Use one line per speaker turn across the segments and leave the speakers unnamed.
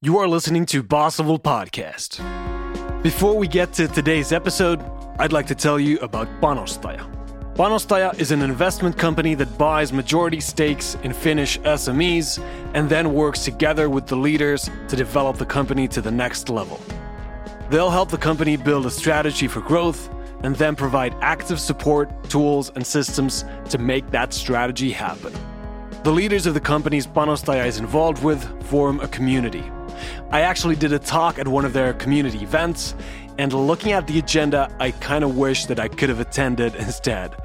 You are listening to Bossable Podcast. Before we get to today's episode, I'd like to tell you about Panostaja. Panostaja is an investment company that buys majority stakes in Finnish SMEs and then works together with the leaders to develop the company to the next level. They'll help the company build a strategy for growth and then provide active support, tools, and systems to make that strategy happen. The leaders of the companies Panostaja is involved with form a community I actually did a talk at one of their community events, and looking at the agenda, I kind of wish that I could have attended instead.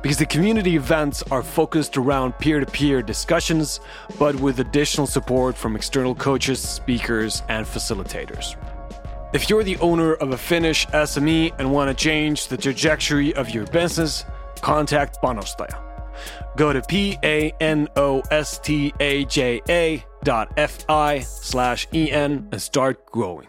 Because the community events are focused around peer to peer discussions, but with additional support from external coaches, speakers, and facilitators. If you're the owner of a Finnish SME and want to change the trajectory of your business, contact Panostaja. Go to P A N O S T A J A dot F I slash E N and start growing.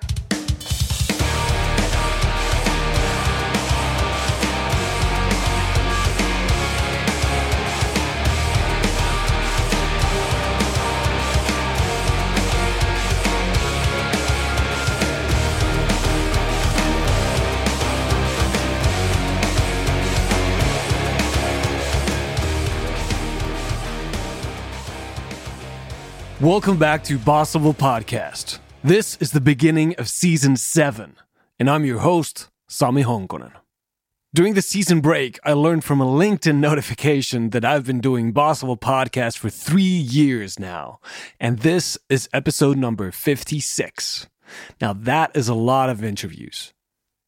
Welcome back to Bossable Podcast. This is the beginning of season seven, and I'm your host, Sami Honkonen. During the season break, I learned from a LinkedIn notification that I've been doing Bossable Podcast for three years now, and this is episode number 56. Now, that is a lot of interviews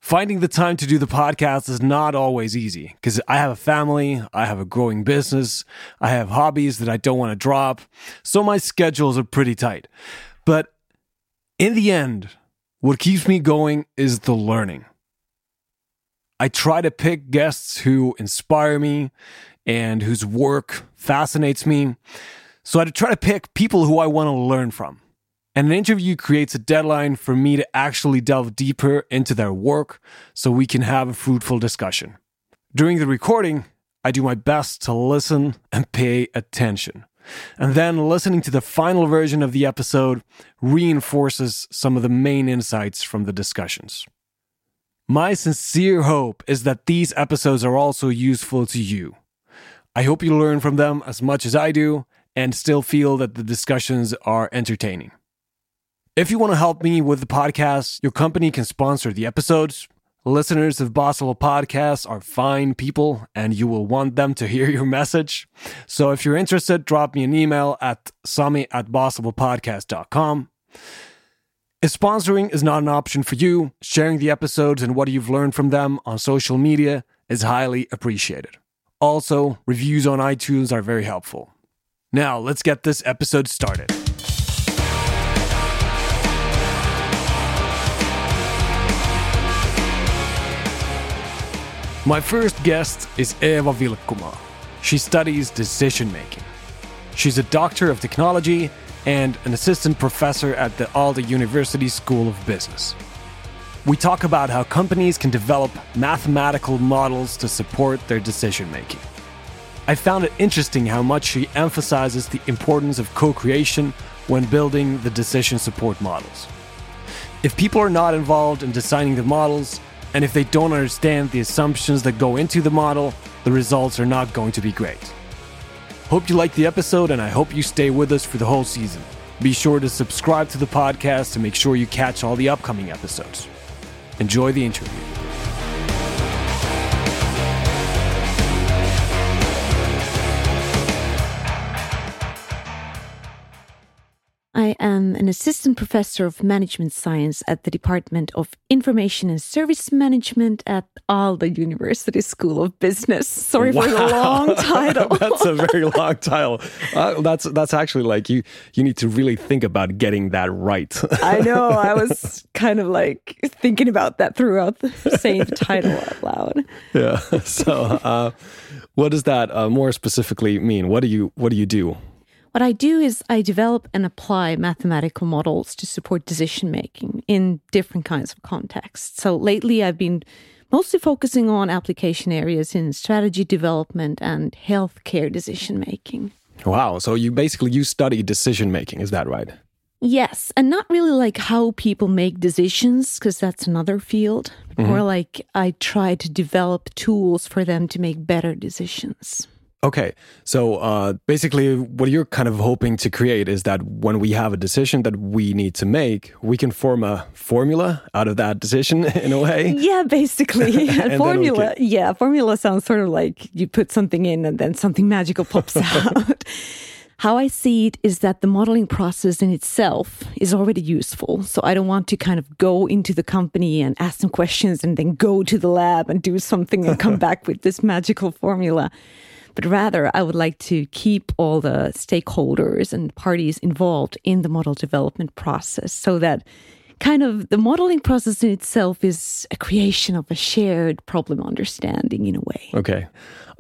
finding the time to do the podcast is not always easy because I have a family, I have a growing business, I have hobbies that I don't want to drop. So my schedules are pretty tight. But in the end, what keeps me going is the learning. I try to pick guests who inspire me and whose work fascinates me. So I try to pick people who I want to learn from. And an interview creates a deadline for me to actually delve deeper into their work so we can have a fruitful discussion. During the recording, I do my best to listen and pay attention. And then listening to the final version of the episode reinforces some of the main insights from the discussions. My sincere hope is that these episodes are also useful to you. I hope you learn from them as much as I do and still feel that the discussions are entertaining. If you want to help me with the podcast, your company can sponsor the episodes. Listeners of Bossable Podcasts are fine people and you will want them to hear your message. So if you're interested, drop me an email at sami at bossablepodcast.com. If sponsoring is not an option for you, sharing the episodes and what you've learned from them on social media is highly appreciated. Also, reviews on iTunes are very helpful. Now, let's get this episode started. My first guest is Eeva Vilkkumaa. She studies decision making. She's a doctor of technology and an assistant professor at the Aalto University School of Business. We talk about how companies can develop mathematical models to support their decision making. I found it interesting how much she emphasizes the importance of co creation when building the decision support models. If people are not involved in designing the models, and if they don't understand the assumptions that go into the model, the results are not going to be great. Hope you liked the episode, and I hope you stay with us for the whole season. Be sure to subscribe to the podcast to make sure you catch all the upcoming episodes. Enjoy the interview.
Am an assistant professor of management science at the Department of Information and Service Management at Aalto University School of Business. Sorry wow. for the long title.
that's a very long title. Uh, that's that's actually like you you need to really think about getting that right.
I know. I was kind of like thinking about that throughout the, saying the title out loud.
Yeah. So, uh, what does that uh, more specifically mean? What do you what do you do?
What I do is I develop and apply mathematical models to support decision making in different kinds of contexts. So lately I've been mostly focusing on application areas in strategy development and healthcare decision making.
Wow. So you basically you study decision making, is that right?
Yes, and not really like how people make decisions, because that's another field.
Mm-hmm.
More like I try to develop tools for them to make better decisions.
Okay, so uh, basically, what you're kind of hoping to create is that when we have a decision that we need to make, we can form a formula out of that decision in a way.
Yeah, basically. Formula.
can-
Yeah, formula sounds sort of like you put something in and then something magical pops out. How I see it is that the modeling process in itself is already useful. So I don't want to kind of go into the company and ask them questions and then go to the lab and do something and come back with this magical formula. But rather, I would like to keep all the stakeholders and parties involved in the model development process so that kind of the modeling process in itself is a creation of a shared problem understanding in a way.
Okay.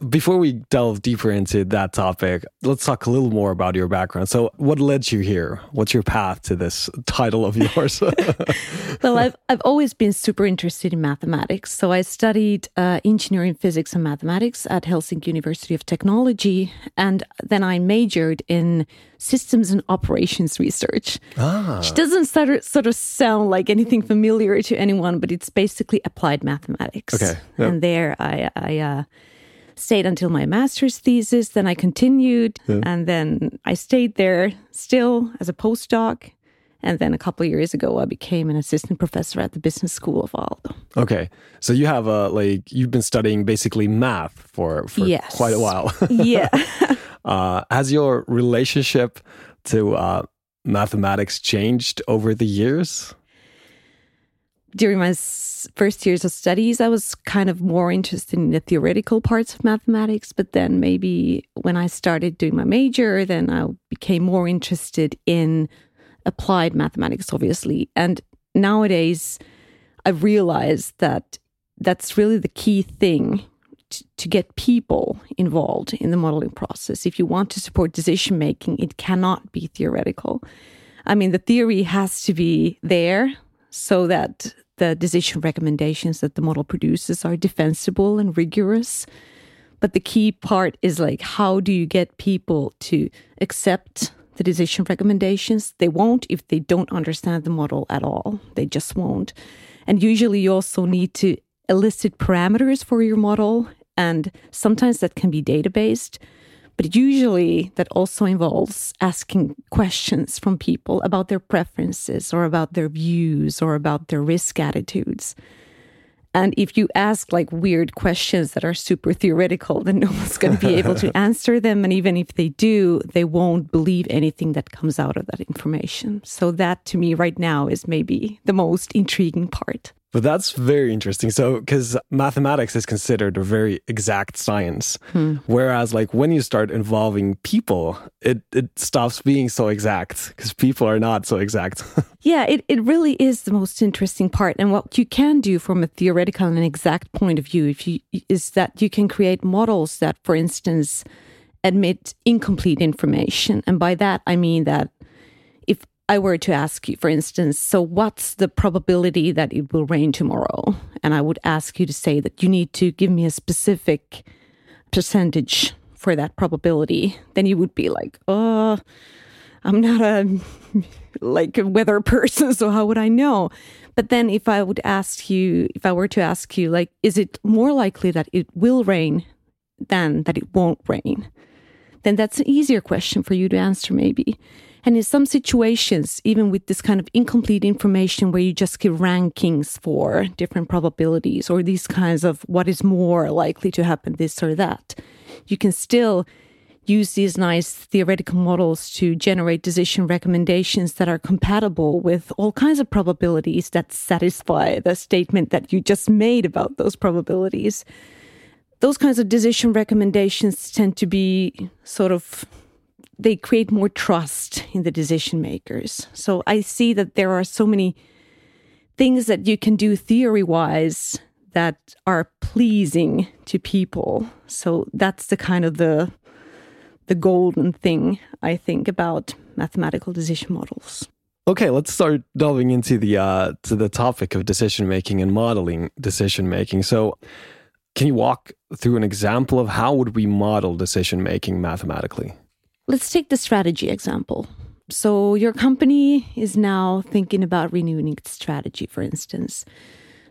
Before we delve deeper into that topic, let's talk a little more about your background. So, what led you here? What's your path to this title of yours?
well, I've, I've always been super interested in mathematics. So I studied uh, engineering, physics, and mathematics at Helsinki University of Technology. And then I majored in systems and operations research.
ah,
Which doesn't sort of, sort of sound like anything familiar to anyone, but it's basically applied mathematics.
Okay, yeah.
And there I, I uh, stayed until my master's thesis. Then I continued, and then I stayed there still as a postdoc. And then a couple of years ago, I became an assistant professor at the Business School of Aalto.
okay. So you have a like you've been studying basically math for for
Yes.
quite a while.
Yeah.
uh, has your relationship to uh, mathematics changed over the years?
During my first years of studies, I was kind of more interested in the theoretical parts of mathematics. But then maybe when I started doing my major, then I became more interested in applied mathematics, obviously. And nowadays, I've realized that that's really the key thing to, to get people involved in the modeling process. If you want to support decision making, it cannot be theoretical. I mean, the theory has to be there so that the decision recommendations that the model produces are defensible and rigorous. But the key part is like, how do you get people to accept the decision recommendations? They won't if they don't understand the model at all. They just won't. And usually you also need to elicit parameters for your model. And sometimes that can be data based. But usually that also involves asking questions from people about their preferences or about their views or about their risk attitudes. And if you ask like weird questions that are super theoretical, then no one's going to be able to answer them. And even if they do, they won't believe anything that comes out of that information. So, that to me right now is maybe the most intriguing part.
But that's very interesting. So, because mathematics is considered a very exact science, hmm. whereas like when you start involving people, it it stops being so exact because people are not so exact.
Yeah, it, it really is the most interesting part. And what you can do from a theoretical and exact point of view if you, is that you can create models that, for instance, admit incomplete information. And by that, I mean that I were to ask you, for instance, so what's the probability that it will rain tomorrow? And I would ask you to say that you need to give me a specific percentage for that probability, then you would be like, oh, I'm not a like a weather person, so how would I know? But then if I would ask you, if I were to ask you, like, is it more likely that it will rain than that it won't rain? Then that's an easier question for you to answer, maybe. And in some situations, even with this kind of incomplete information where you just give rankings for different probabilities or these kinds of what is more likely to happen, this or that, you can still use these nice theoretical models to generate decision recommendations that are compatible with all kinds of probabilities that satisfy the statement that you just made about those probabilities. Those kinds of decision recommendations tend to be sort of they create more trust in the decision makers. So I see that there are so many things that you can do theory wise that are pleasing to people. So that's the kind of the the golden thing I think about mathematical decision models.
okay, let's start delving into the uh, to the topic of decision making and modeling decision making. So, can you walk through an example of how would we model decision making mathematically?
Let's take the strategy example. so your company is now thinking about renewing its strategy, for instance.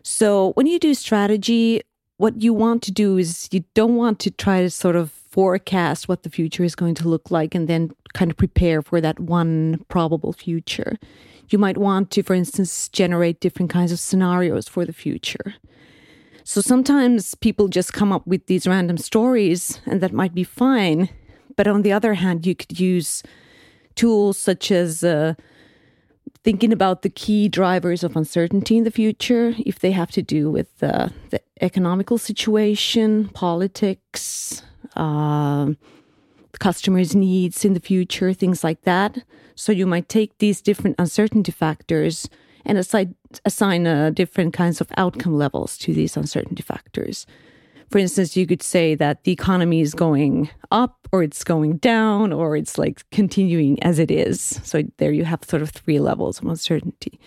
So when you do strategy, what you want to do is you don't want to try to sort of forecast what the future is going to look like and then kind of prepare for that one probable future. You might want to, for instance, generate different kinds of scenarios for the future. So sometimes people just come up with these random stories, and that might be fine. But on the other hand, you could use tools such as uh, thinking about the key drivers of uncertainty in the future, if they have to do with uh, the economical situation, politics, uh, customers' needs in the future, things like that. So you might take these different uncertainty factors and assign, assign uh, different kinds of outcome levels to these uncertainty factors. For instance, you could say that the economy is going up or it's going down or it's like continuing as it is. So there you have sort of three levels of uncertainty.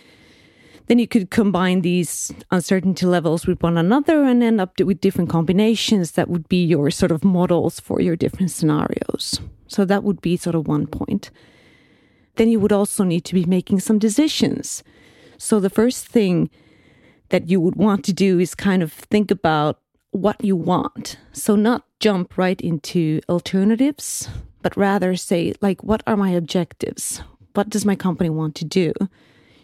Then you could combine these uncertainty levels with one another and end up with different combinations that would be your sort of models for your different scenarios. So that would be sort of one point. Then you would also need to be making some decisions. So the first thing that you would want to do is kind of think about what you want. So, not jump right into alternatives, but rather say, like, what are my objectives? What does my company want to do?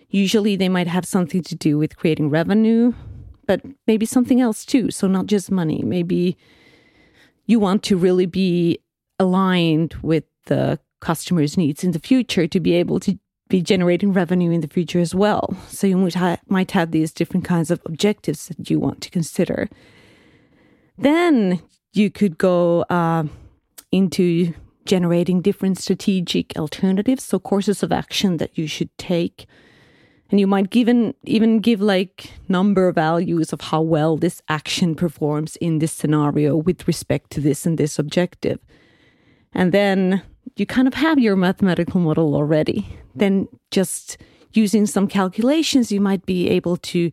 Usually, they might have something to do with creating revenue, but maybe something else too. So, not just money. Maybe you want to really be aligned with the customer's needs in the future to be able to be generating revenue in the future as well. So, you might, ha- might have these different kinds of objectives that you want to consider. Then you could go uh, into generating different strategic alternatives, so courses of action that you should take. And you might even even give like number values of how well this action performs in this scenario with respect to this and this objective. And then you kind of have your mathematical model already. Then just using some calculations, you might be able to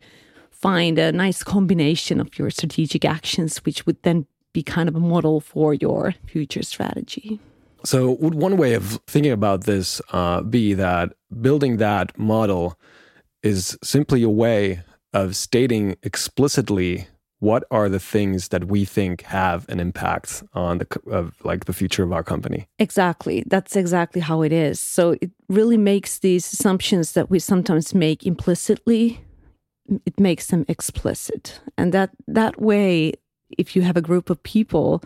find a nice combination of your strategic actions, which would then be kind of a model for your future strategy.
So, would one way of thinking about this uh, be that building that model is simply a way of stating explicitly what are the things that we think have an impact on the of like the future of our company?
Exactly. That's exactly how it is. So it really makes these assumptions that we sometimes make implicitly it makes them explicit. And that that way if you have a group of people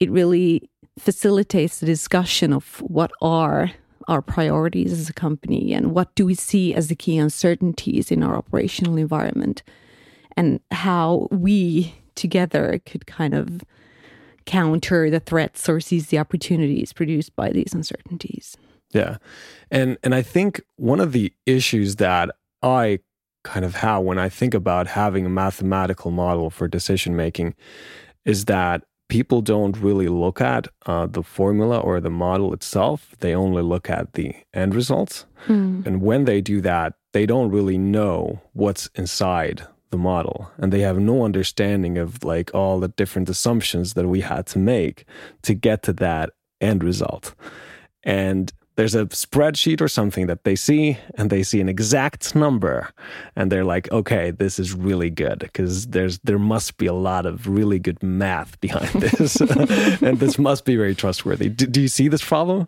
it really facilitates the discussion of what are our priorities as a company and what do we see as the key uncertainties in our operational environment and how we together could kind of counter the threats or seize the opportunities produced by these uncertainties.
Yeah. And and i think one of the issues that i kind of how when I think about having a mathematical model for decision making is that people don't really look at uh, the formula or the model itself. They only look at the end results. Mm. And when they do that, they don't really know what's inside the model and they have no understanding of like all the different assumptions that we had to make to get to that end result. And there's a spreadsheet or something that they see and they see an exact number and they're like okay this is really good because there's there must be a lot of really good math behind this and this must be very trustworthy. Do, do you see this problem?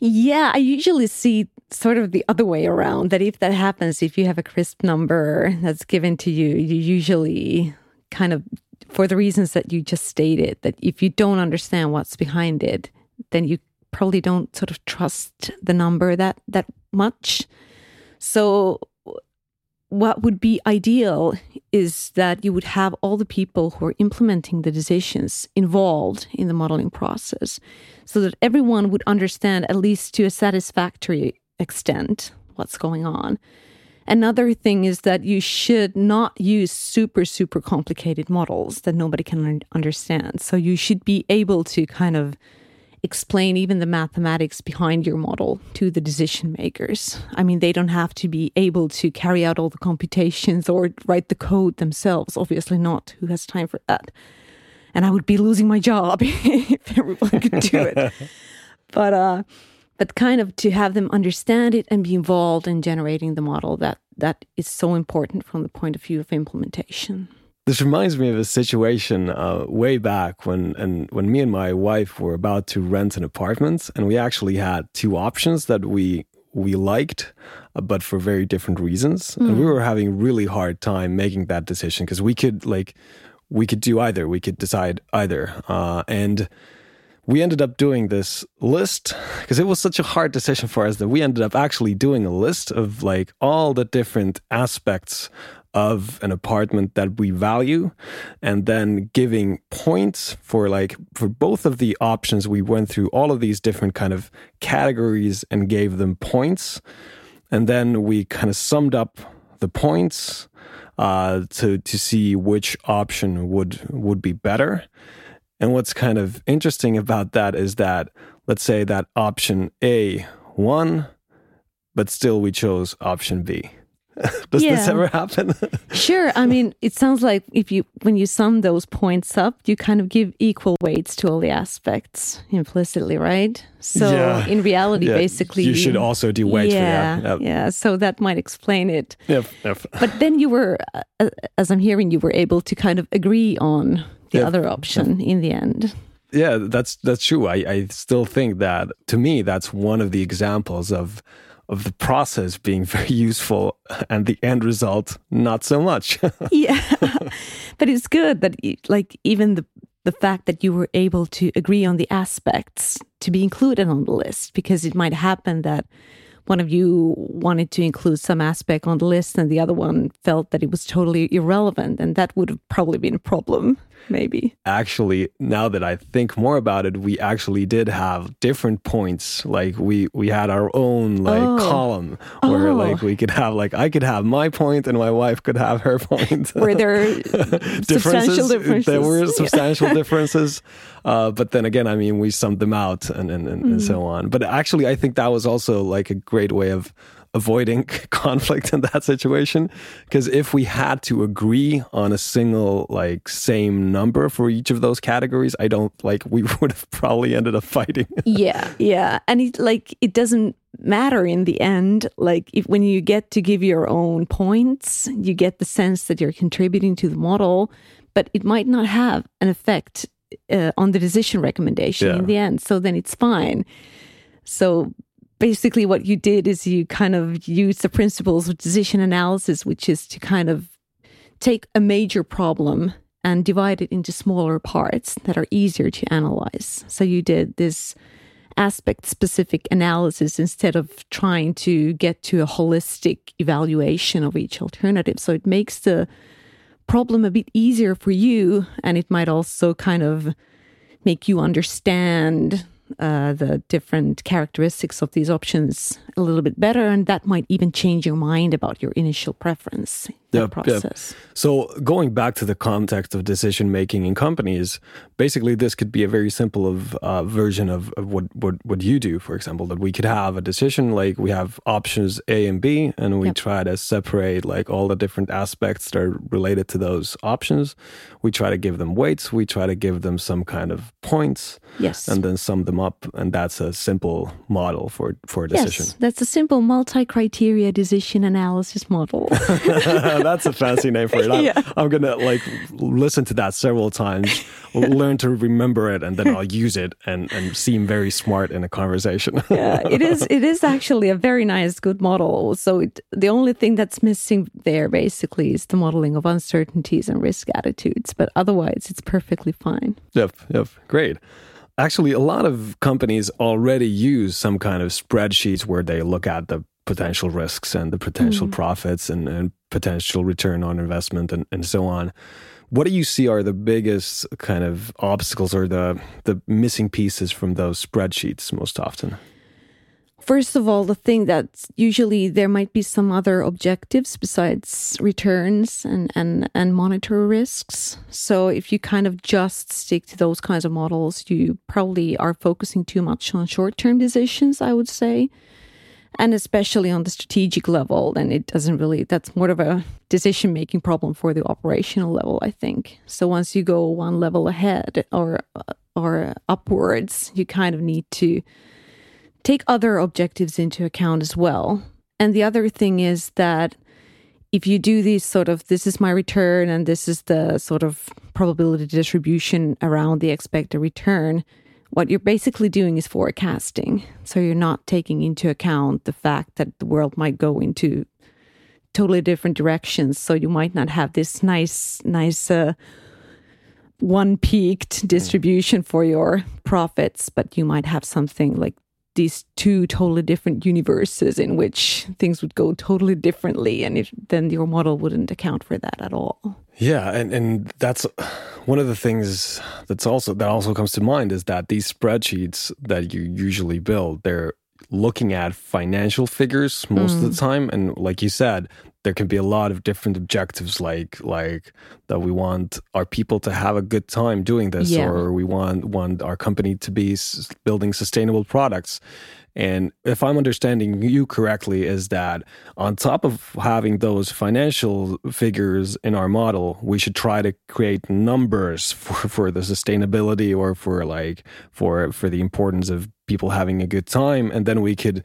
Yeah i usually see sort of the other way around that if that happens if you have a crisp number that's given to you you usually kind of for the reasons that you just stated that if you don't understand what's behind it then you probably don't sort of trust the number that that much. So what would be ideal is that you would have all the people who are implementing the decisions involved in the modeling process so that everyone would understand at least to a satisfactory extent what's going on. Another thing is that you should not use super, super complicated models that nobody can understand. So you should be able to kind of explain even the mathematics behind your model to the decision makers. I mean, they don't have to be able to carry out all the computations or write the code themselves. Obviously, not. Who has time for that? And I would be losing my job if everyone could do it. but uh, but kind of to have them understand it and be involved in generating the model that that is so important from the point of view of implementation.
This reminds me of a situation uh, way back when, and when me and my wife were about to rent an apartment, and we actually had two options that we we liked, uh, but for very different reasons, mm. and we hmm. were having really hard time making that decision because we could like we could do either, we could decide either, uh, and we ended up doing this list because it was such a hard decision for us that we ended up actually doing a list of like all the different aspects of an apartment that we value and then giving points for like for both of the options. We went through all of these different kind of categories and gave them points. And then we kind of summed up the points uh, to to see which option would would be better. And what's kind of interesting about that is that let's say that option A won but still we chose option B Does yeah. this ever happen?
sure. I mean, it sounds like if you when you sum those points up, you kind of give equal weights to all the aspects implicitly, right? So yeah. in reality, yeah. basically,
you should also do weights
yeah,
for that.
Yep. Yeah. So that might explain it.
Yep. yep.
But then you were, uh, as I'm hearing, you were able to kind of agree on the yep. other option in the end.
Yeah, that's that's true. I, I still think that to me that's one of the examples of of the process being very useful and the end result not so much.
yeah. But it's good that like even the the fact that you were able to agree on the aspects to be included on the list because it might happen that one of you wanted to include some aspect on the list and the other one felt that it was totally irrelevant and that would have probably been a problem maybe.
Actually now that i think more about it we actually did have different points. Like we we had our own like oh. column where oh. like we could have like i could have my point and my wife could have her point.
Were there substantial differences?
There were substantial differences. Uh, but then again i mean we summed them out and and, and, mm. and so on. But actually i think that was also like a great way of avoiding conflict in that situation. Because if we had to agree on a single like same number for each of those categories i don't like we would have probably ended up fighting.
Yeah yeah. And it like it doesn't matter in the end. Like if when you get to give your own points you get the sense that you're contributing to the model but it might not have an effect uh, on the decision recommendation yeah. in the end. So then it's fine. So basically what you did is you kind of used the principles of decision analysis, which is to kind of take a major problem and divide it into smaller parts that are easier to analyze. So you did this aspect specific analysis instead of trying to get to a holistic evaluation of each alternative. So it makes the problem a bit easier for you and it might also kind of make you understand uh, the different characteristics of these options a little bit better, and that might even change your mind about your initial preference yep, process. Yep.
So going back to the context of decision making in companies, basically this could be a very simple of uh, version of, of what, what what you do. For example, that we could have a decision like we have options A and B, and we yep. try to separate like all the different aspects that are related to those options. We try to give them weights. We try to give them some kind of points.
Yes.
And then sum them up, and that's a simple model for for a decision.
Yes, that's a simple multi-criteria decision analysis model.
that's a fancy name for it. I'm, yeah. I'm gonna like listen to that several times, learn to remember it, and then I'll use it and and seem very smart in a conversation.
yeah, it is. It is actually a very nice, good model. So it, the only thing that's missing there basically is the modeling of uncertainties and risk attitudes, but otherwise it's perfectly fine.
Yep. Yep. Great. Actually, a lot of companies already use some kind of spreadsheets where they look at the potential risks and the potential mm. profits and, and, potential return on investment and, and so on. What do you see are the biggest kind of obstacles or the the missing pieces from those spreadsheets most often?
First of all, the thing that usually there might be some other objectives besides returns and, and, and monitor risks. So if you kind of just stick to those kinds of models, you probably are focusing too much on short term decisions, I would say and especially on the strategic level then it doesn't really that's more of a decision making problem for the operational level i think so once you go one level ahead or or upwards you kind of need to take other objectives into account as well. And the other thing is that if you do these sort of this is my return and this is the sort of probability distribution around the expected return, what you're basically doing is forecasting. So you're not taking into account the fact that the world might go into totally different directions. So you might not have this nice, nice, uh, one peaked distribution for your profits, but you might have something like these two totally different universes in which things would go totally differently and it, then your model wouldn't account for that at all
yeah and, and that's one of the things that's also that also comes to mind is that these spreadsheets that you usually build they're looking at financial figures most mm. of the mm. time and like you said there can be a lot of different objectives like like that we want our people to have a good time doing this yeah. or we want want our company to be building sustainable products and if i'm understanding you correctly is that on top of having those financial figures in our model we should try to create numbers for, for the sustainability or for like for for the importance of people having a good time. And then we could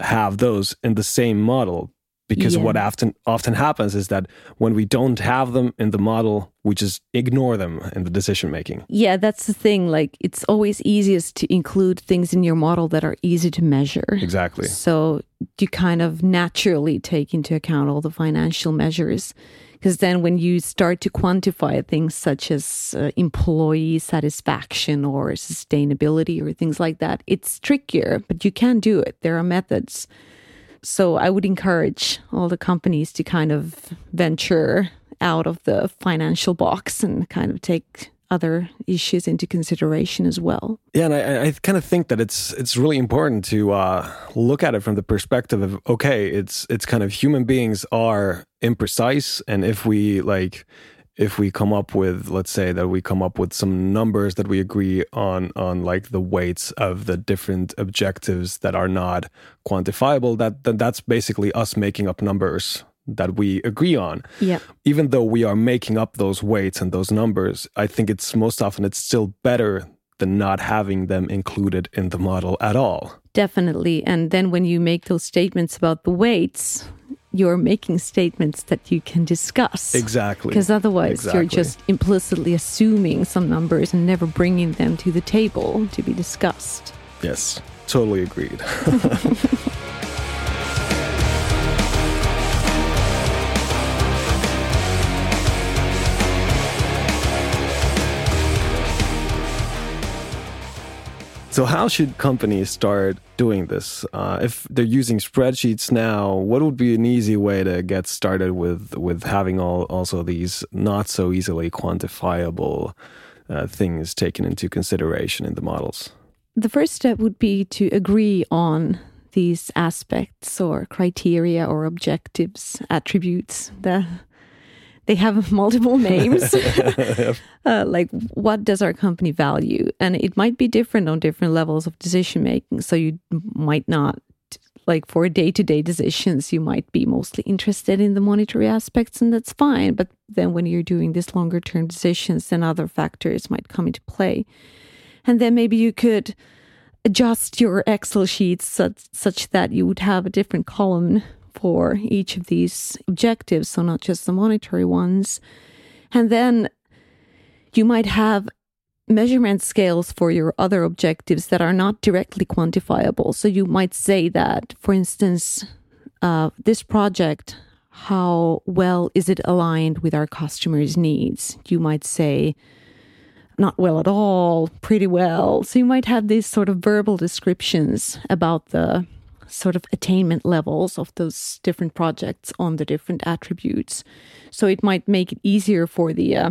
have those in the same model because yeah. what often often happens is that when we don't have them in the model we just ignore them in the decision making.
Yeah that's the thing. Like it's always easiest to include things in your model that are easy to measure.
Exactly.
So you kind of naturally take into account all the financial measures. Because then when you start to quantify things such as uh, employee satisfaction or sustainability or things like that it's trickier but you can do it. There are methods so I would encourage all the companies to kind of venture out of the financial box and kind of take other issues into consideration as well.
Yeah, and I, I kind of think that it's it's really important to uh, look at it from the perspective of okay, it's it's kind of human beings are imprecise, and if we like if we come up with let's say that we come up with some numbers that we agree on on like the weights of the different objectives that are not quantifiable that then that's basically us making up numbers that we agree on.
Yeah.
Even though we are making up those weights and those numbers i think it's most often it's still better than not having them included in the model at all.
Definitely. And then when you make those statements about the weights you're making statements that you can discuss.
Exactly.
Because otherwise, exactly. you're just implicitly assuming some numbers and never bringing them to the table to be discussed.
Yes, totally agreed. So, how should companies start doing this? Uh, if they're using spreadsheets now, what would be an easy way to get started with with having all also these not so easily quantifiable uh, things taken into consideration in the models?
The first step would be to agree on these aspects or criteria or objectives, attributes they have multiple names. uh, like, what does our company value? And it might be different on different levels of decision making. So you might not, like, for day to day decisions, you might be mostly interested in the monetary aspects, and that's fine. But then when you're doing these longer term decisions, then other factors might come into play. And then maybe you could adjust your Excel sheets such, such that you would have a different column for each of these objectives, so not just the monetary ones. And then you might have measurement scales for your other objectives that are not directly quantifiable. So you might say that, for instance, uh, this project, how well is it aligned with our customers' needs? You might say, not well at all, pretty well. So you might have these sort of verbal descriptions about the sort of attainment levels of those different projects on the different attributes. So it might make it easier for the uh,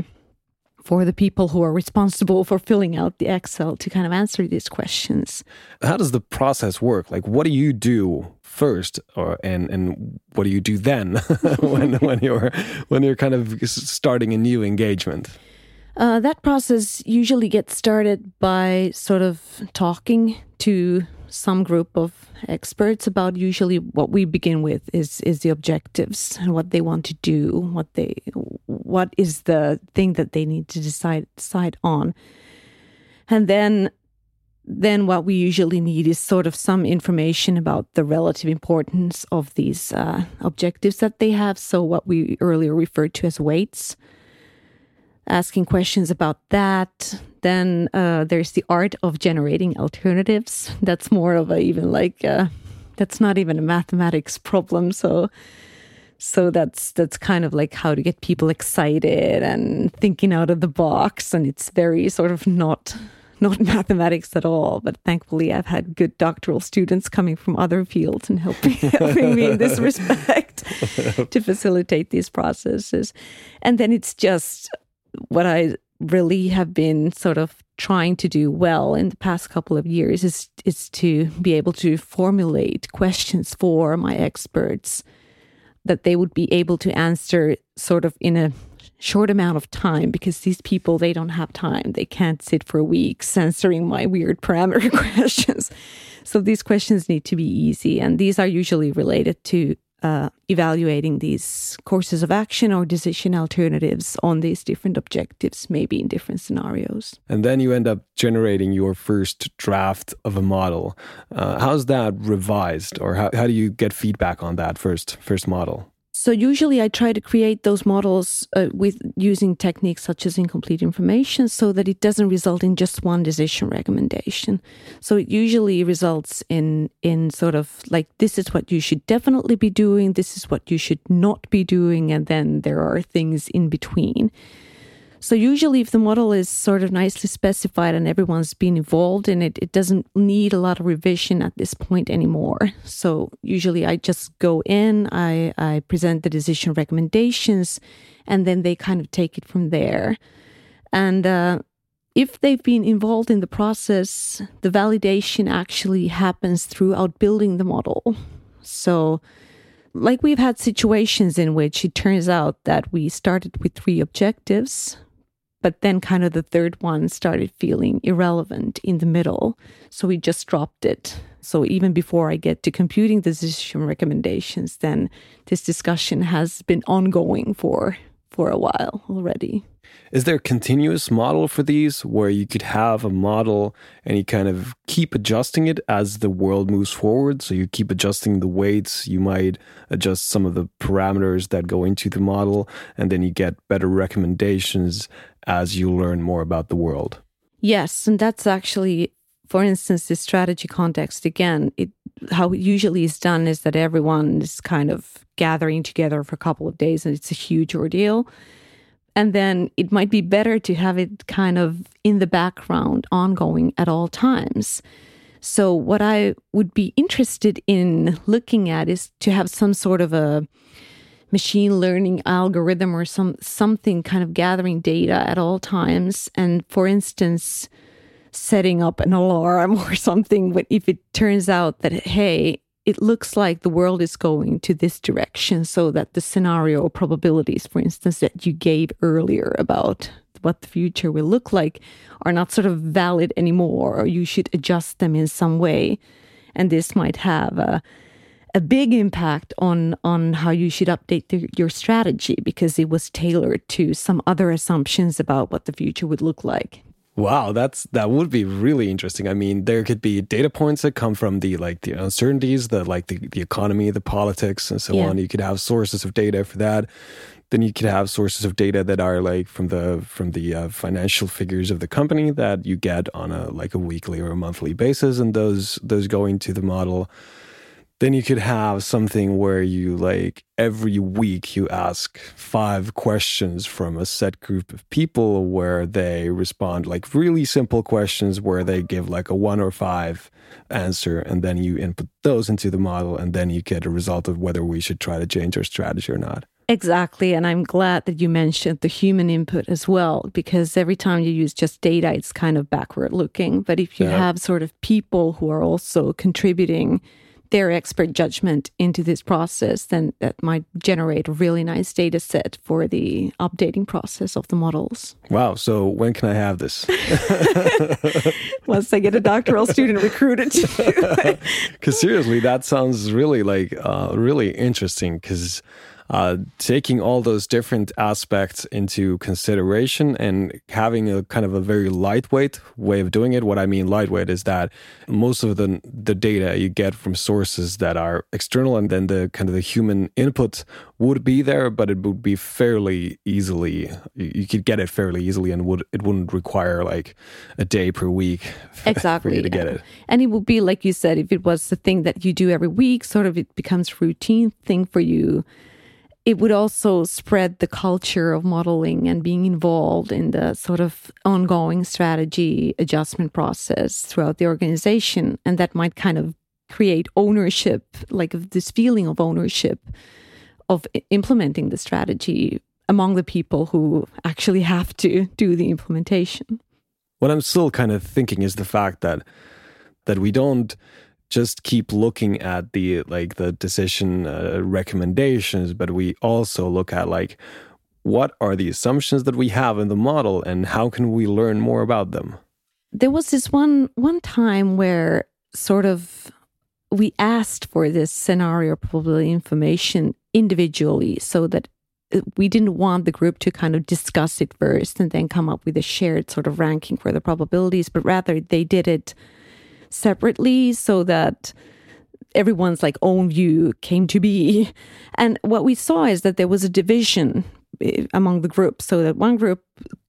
for the people who are responsible for filling out the Excel to kind of answer these questions.
How does the process work? Like, what do you do first, or and and what do you do then when when you're when you're kind of starting a new engagement?
Uh, that process usually gets started by sort of talking to some group of experts about usually what we begin with is is the objectives and what they want to do what they what is the thing that they need to decide decide on and then then what we usually need is sort of some information about the relative importance of these uh, objectives that they have. So, what we earlier referred to as weights, asking questions about that. Then uh, there's the art of generating alternatives. That's more of a even like, uh, that's not even a mathematics problem. So, so that's that's kind of like how to get people excited and thinking out of the box and it's very sort of not not mathematics at all but thankfully i've had good doctoral students coming from other fields and helping, helping me in this respect to facilitate these processes and then it's just what i really have been sort of trying to do well in the past couple of years is is to be able to formulate questions for my experts that they would be able to answer sort of in a short amount of time because these people they don't have time. They can't sit for weeks answering my weird parameter questions. So these questions need to be easy and these are usually related to uh, evaluating these courses of action or decision alternatives on these different objectives, maybe in different scenarios.
And then you end up generating your first draft of a model. Uh, how's that revised, or how, how do you get feedback on that first first model?
So usually I try to create those models uh, with using techniques such as incomplete information so that it doesn't result in just one decision recommendation. So it usually results in in sort of like this is what you should definitely be doing, this is what you should not be doing and then there are things in between. So usually if the model is sort of nicely specified and everyone's been involved in it, it doesn't need a lot of revision at this point anymore. So usually I just go in, I, I present the decision recommendations, and then they kind of take it from there. And uh, if they've been involved in the process, the validation actually happens throughout building the model. So like we've had situations in which it turns out that we started with three objectives but then kind of the third one started feeling irrelevant in the middle. So we just dropped it. So even before I get to computing decision recommendations, then this discussion has been ongoing for for a while already.
Is there a continuous model for these where you could have a model and you kind of keep adjusting it as the world moves forward? So you keep adjusting the weights, you might adjust some of the parameters that go into the model, and then you get better recommendations as you learn more about the world.
Yes, and that's actually, for instance, the strategy context. Again, it how it usually is done is that everyone is kind of gathering together for a couple of days, and it's a huge ordeal. And then it might be better to have it kind of in the background, ongoing at all times. So, what I would be interested in looking at is to have some sort of a machine learning algorithm or some something kind of gathering data at all times. And for instance setting up an alarm or something if it turns out that hey it looks like the world is going to this direction so that the scenario probabilities for instance that you gave earlier about what the future will look like are not sort of valid anymore or you should adjust them in some way. And this might have a a big impact on on how you should update the, your strategy because it was tailored to some other assumptions about what the future would look like.
Wow, that's that would be really interesting. I mean, there could be data points that come from the like the uncertainties, the like the, the economy, the politics, and so yeah. on. You could have sources of data for that. Then you could have sources of data that are like from the from the uh, financial figures of the company that you get on a like a weekly or a monthly basis, and those those go into the model then you could have something where you like every week you ask five questions from a set group of people where they respond like really simple questions where they give like a one or five answer and then you input those into the model and then you get a result of whether we should try to change our strategy or not.
Exactly. And I'm glad that you mentioned the human input as well, because every time you use just data, it's kind of backward looking. But if you yeah. have sort of people who are also contributing their expert judgment into this process, then that might generate a really nice data set for the updating process of the models.
Wow. So when can I have this?
Once I get a doctoral student recruited.
Because seriously, that sounds really like uh, really interesting because uh, taking all those different aspects into consideration and having a kind of a very lightweight way of doing it. What I mean lightweight is that most of the the data you get from sources that are external, and then the kind of the human input would be there, but it would be fairly easily. You could get it fairly easily, and would it wouldn't require like a day per week
exactly
for you to get it.
And it would be like you said, if it was the thing that you do every week, sort of it becomes routine thing for you it would also spread the culture of modeling and being involved in the sort of ongoing strategy adjustment process throughout the organization. And that might kind of create ownership, like this feeling of ownership of implementing the strategy among the people who actually have to do the implementation.
What I'm still kind of thinking is the fact that that we don't just keep looking at the like the decision uh, recommendations but we also look at like what are the assumptions that we have in the model and how can we learn more about them?
There was this one one time where sort of we asked for this scenario probability information individually so that uh, we didn't want the group to kind of discuss it first and then come up with a shared sort of ranking for the probabilities but rather they did it separately so that everyone's like own view came to be. And what we saw is that there was a division eh, among the groups. So that one group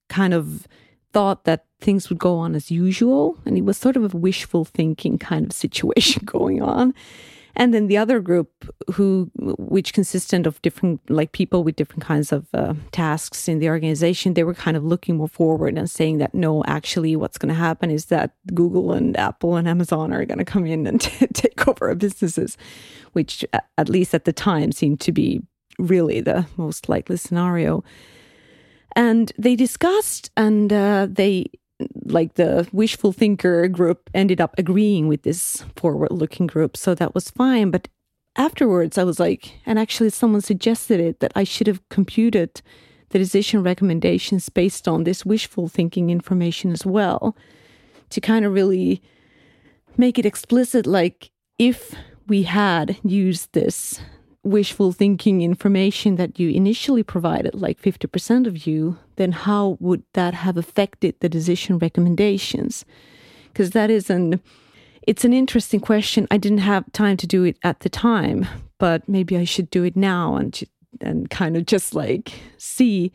kind of thought that things would go on as usual. And it was sort of a wishful thinking kind of situation going on and then the other group who which consisted of different like people with different kinds of uh, tasks in the organization they were kind of looking more forward and saying that no actually what's going to happen is that google and apple and amazon are going to come in and t- take over our businesses which at least at the time seemed to be really the most likely scenario. And they discussed and uh, they like the wishful thinker group ended up agreeing with this forward looking group. So that was fine. But afterwards, I was like, and actually, someone suggested it that I should have computed the decision recommendations based on this wishful thinking information as well to kind of really make it explicit like if we had used this wishful thinking information that you initially provided, like 50% of you, then how would that have affected the decision recommendations? Because that is an it's an interesting question. I didn't have time to do it at the time, but maybe I should do it now and and kind of just like see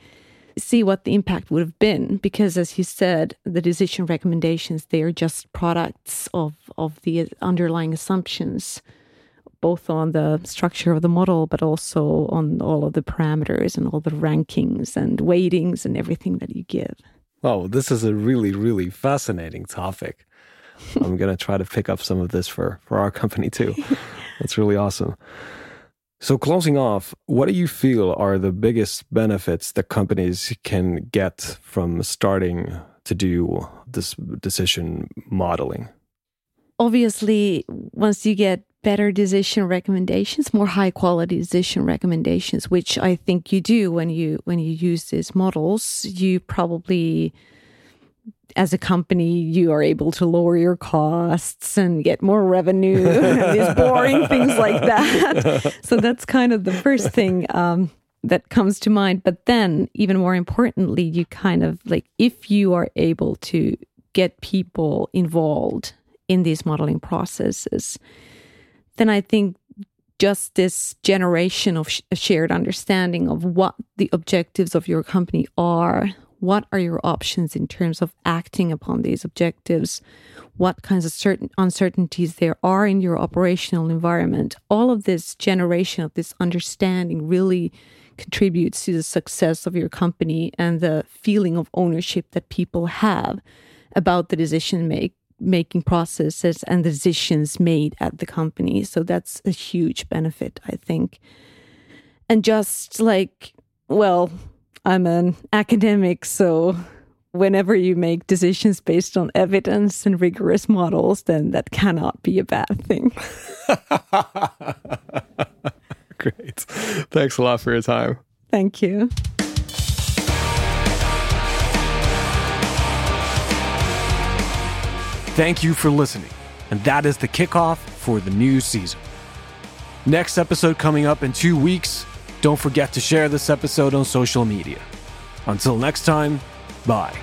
see what the impact would have been because as you said the decision recommendations they are just products of of the underlying assumptions both on the structure of the model, but also on all of the parameters and all the rankings and weightings and everything that you give.
Oh, this is a really, really fascinating topic. I'm going to try to pick up some of this for, for our company too. That's really awesome. So, closing off, what do you feel are the biggest benefits that companies can get from starting to do this decision modeling?
Obviously, once you get better decision recommendations, more high quality decision recommendations, which I think you do when you when you use these models. You probably as a company, you are able to lower your costs and get more revenue, these boring things like that. So that's kind of the first thing um, that comes to mind. But then, even more importantly, you kind of like if you are able to get people involved in these modeling processes, then I think just this generation of sh- shared understanding of what the objectives of your company are, what are your options in terms of acting upon these objectives, what kinds of certain uncertainties there are in your operational environment. All of this generation of this understanding really contributes to the success of your company and the feeling of ownership that people have about the decision make making processes and decisions made at the company. So that's a huge benefit, I think. And just like, well, I'm an academic, so whenever you make decisions based on evidence and rigorous models, then that cannot be a bad thing.
Great. Thanks a lot for your time.
Thank you.
Thank you for listening. And that is the kickoff for the new season. Next episode coming up in two weeks Don't forget to share this episode on social media. Until next time, bye.